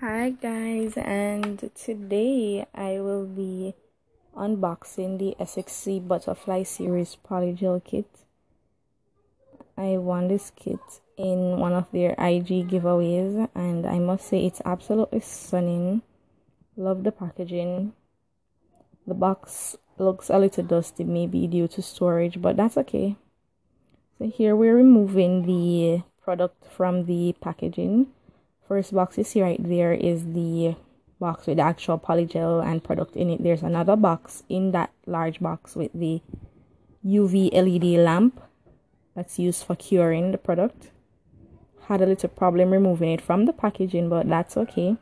Hi guys and today I will be unboxing the SXC Butterfly Series Polygel kit. I won this kit in one of their IG giveaways and I must say it's absolutely stunning. Love the packaging. The box looks a little dusty maybe due to storage but that's okay. So here we're removing the product from the packaging first box you see right there is the box with the actual polygel and product in it. There's another box in that large box with the uv led lamp that's used for curing the product. Had a little problem removing it from the packaging but that's okay.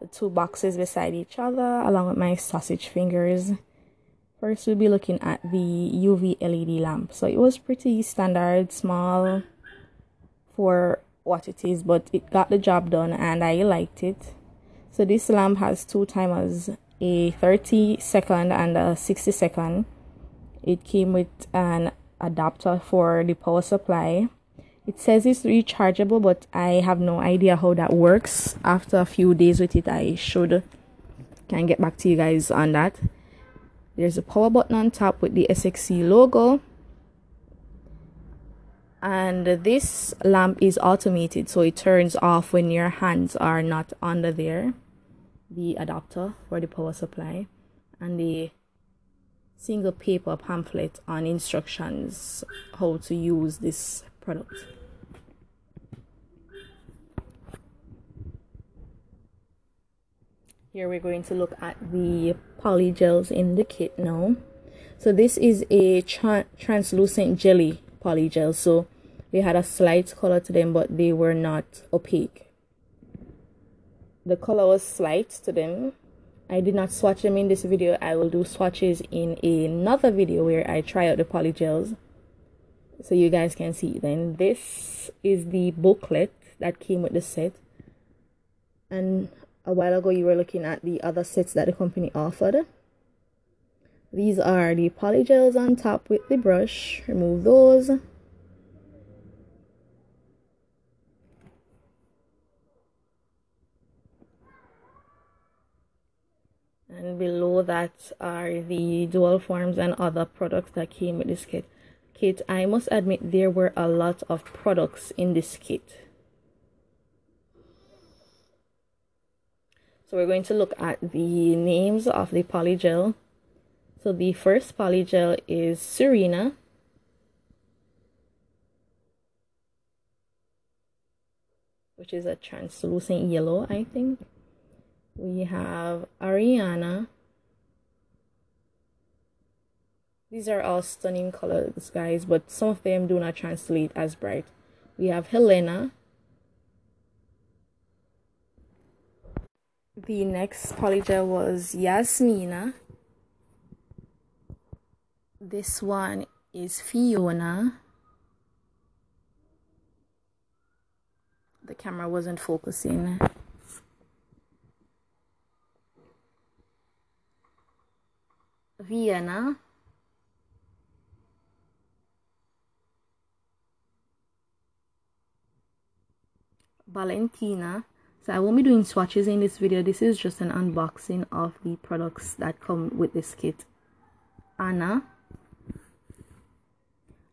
The two boxes beside each other along with my sausage fingers. First we'll be looking at the uv led lamp. So it was pretty standard small for what it is, but it got the job done and I liked it. So this lamp has two timers, a 30 second and a 60 second. It came with an adapter for the power supply. It says it's rechargeable, but I have no idea how that works. After a few days with it, I should can get back to you guys on that. There's a power button on top with the SXC logo and this lamp is automated so it turns off when your hands are not under there. The adapter for the power supply and the single paper pamphlet on instructions how to use this product. Here we're going to look at the polygels in the kit now. So this is a tra translucent jelly polygel. So they had a slight color to them, but they were not opaque. The color was slight to them. I did not swatch them in this video. I will do swatches in another video where I try out the polygels so you guys can see then this is the booklet that came with the set and a while ago you were looking at the other sets that the company offered these are the polygels on top with the brush remove those and below that are the dual forms and other products that came with this kit. Kit i must admit there were a lot of products in this kit. So we're going to look at the names of the polygel. So the first polygel is serena. Which is a translucent yellow i think we have Ariana. These are all stunning colors, guys, but some of them do not translate as bright. We have Helena. The next polygel was Yasmina. This one is Fiona. The camera wasn't focusing. Vienna. Valentina. So I won't be doing swatches in this video. This is just an unboxing of the products that come with this kit. Anna.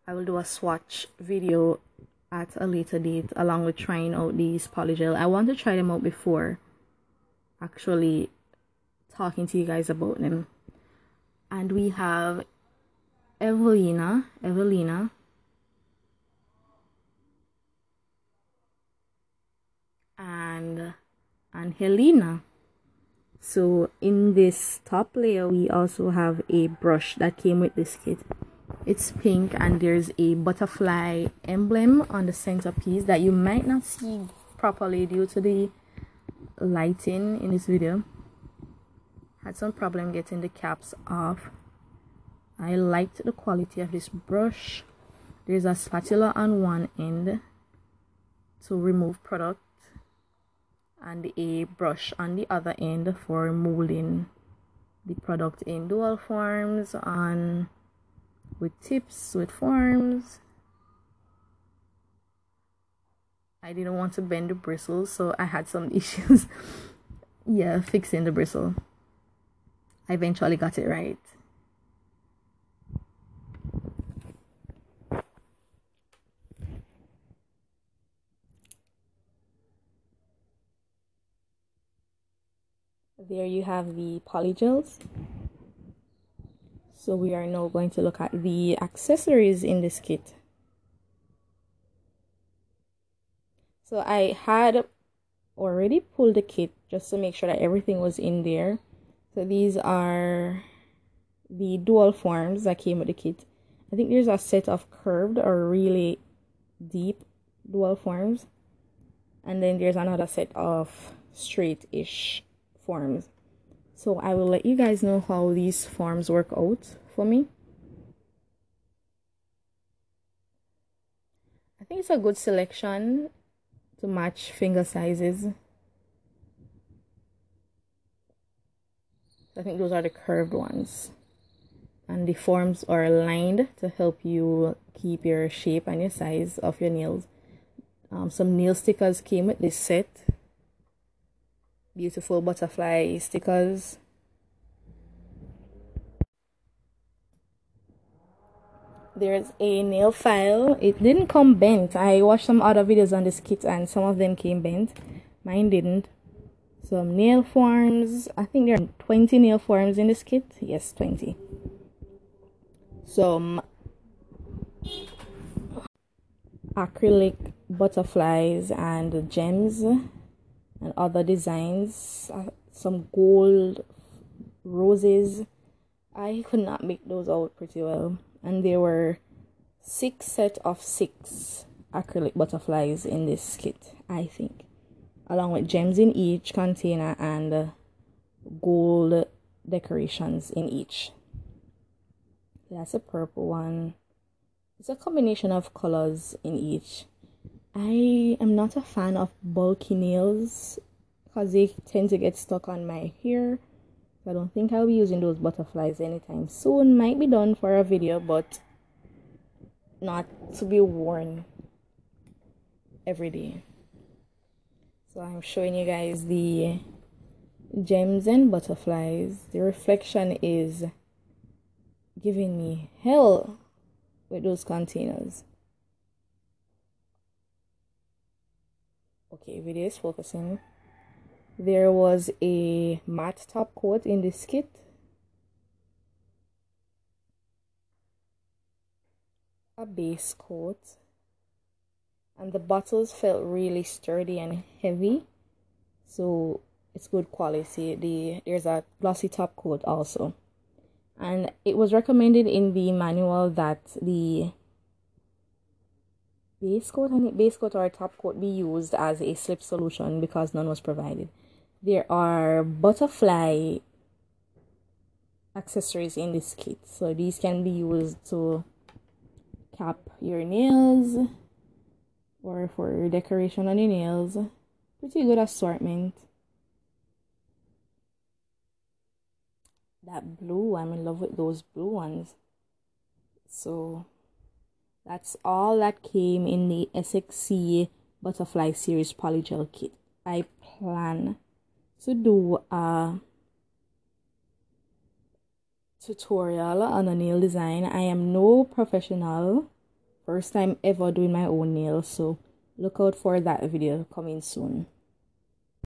I will do a swatch video at a later date along with trying out these polygel. I want to try them out before actually talking to you guys about them and we have Evelina, Evelina, and and Helena. So in this top layer, we also have a brush that came with this kit. It's pink and there's a butterfly emblem on the centerpiece that you might not see properly due to the lighting in this video had some problem getting the caps off I liked the quality of this brush there's a spatula on one end to remove product and a brush on the other end for molding the product in dual forms on with tips with forms I didn't want to bend the bristles, so I had some issues. yeah, fixing the bristle. I eventually got it right. There you have the polygels. So we are now going to look at the accessories in this kit. So I had already pulled the kit just to make sure that everything was in there. So these are the dual forms that came with the kit. I think there's a set of curved or really deep dual forms. And then there's another set of straight-ish forms. So I will let you guys know how these forms work out for me. I think it's a good selection to match finger sizes. I think those are the curved ones. And the forms are aligned to help you keep your shape and your size of your nails. Um, some nail stickers came with this set. Beautiful butterfly stickers. There's a nail file. It didn't come bent. I watched some other videos on this kit and some of them came bent. Mine didn't some nail forms. I think there are 20 nail forms in this kit. Yes 20 some acrylic butterflies and gems and other designs. Uh, some gold roses. I could not make those out pretty well. And there were six set of six acrylic butterflies in this kit i think along with gems in each container and uh, gold decorations in each that's a purple one it's a combination of colors in each I am not a fan of bulky nails because they tend to get stuck on my hair. I don't think I'll be using those butterflies anytime soon. Might be done for a video, but not to be worn every day. So I'm showing you guys the gems and butterflies. The reflection is giving me hell with those containers. okay video is focusing there was a matte top coat in this kit a base coat and the bottles felt really sturdy and heavy so it's good quality the there's a glossy top coat also and it was recommended in the manual that the base coat and base coat or top coat be used as a slip solution because none was provided. There are butterfly accessories in this kit. So these can be used to cap your nails or for your decoration on your nails. Pretty good assortment. That blue, I'm in love with those blue ones. So that's all that came in the SXC Butterfly Series Polygel Kit. I plan to do a tutorial on a nail design. I am no professional. First time ever doing my own nails, so look out for that video coming soon.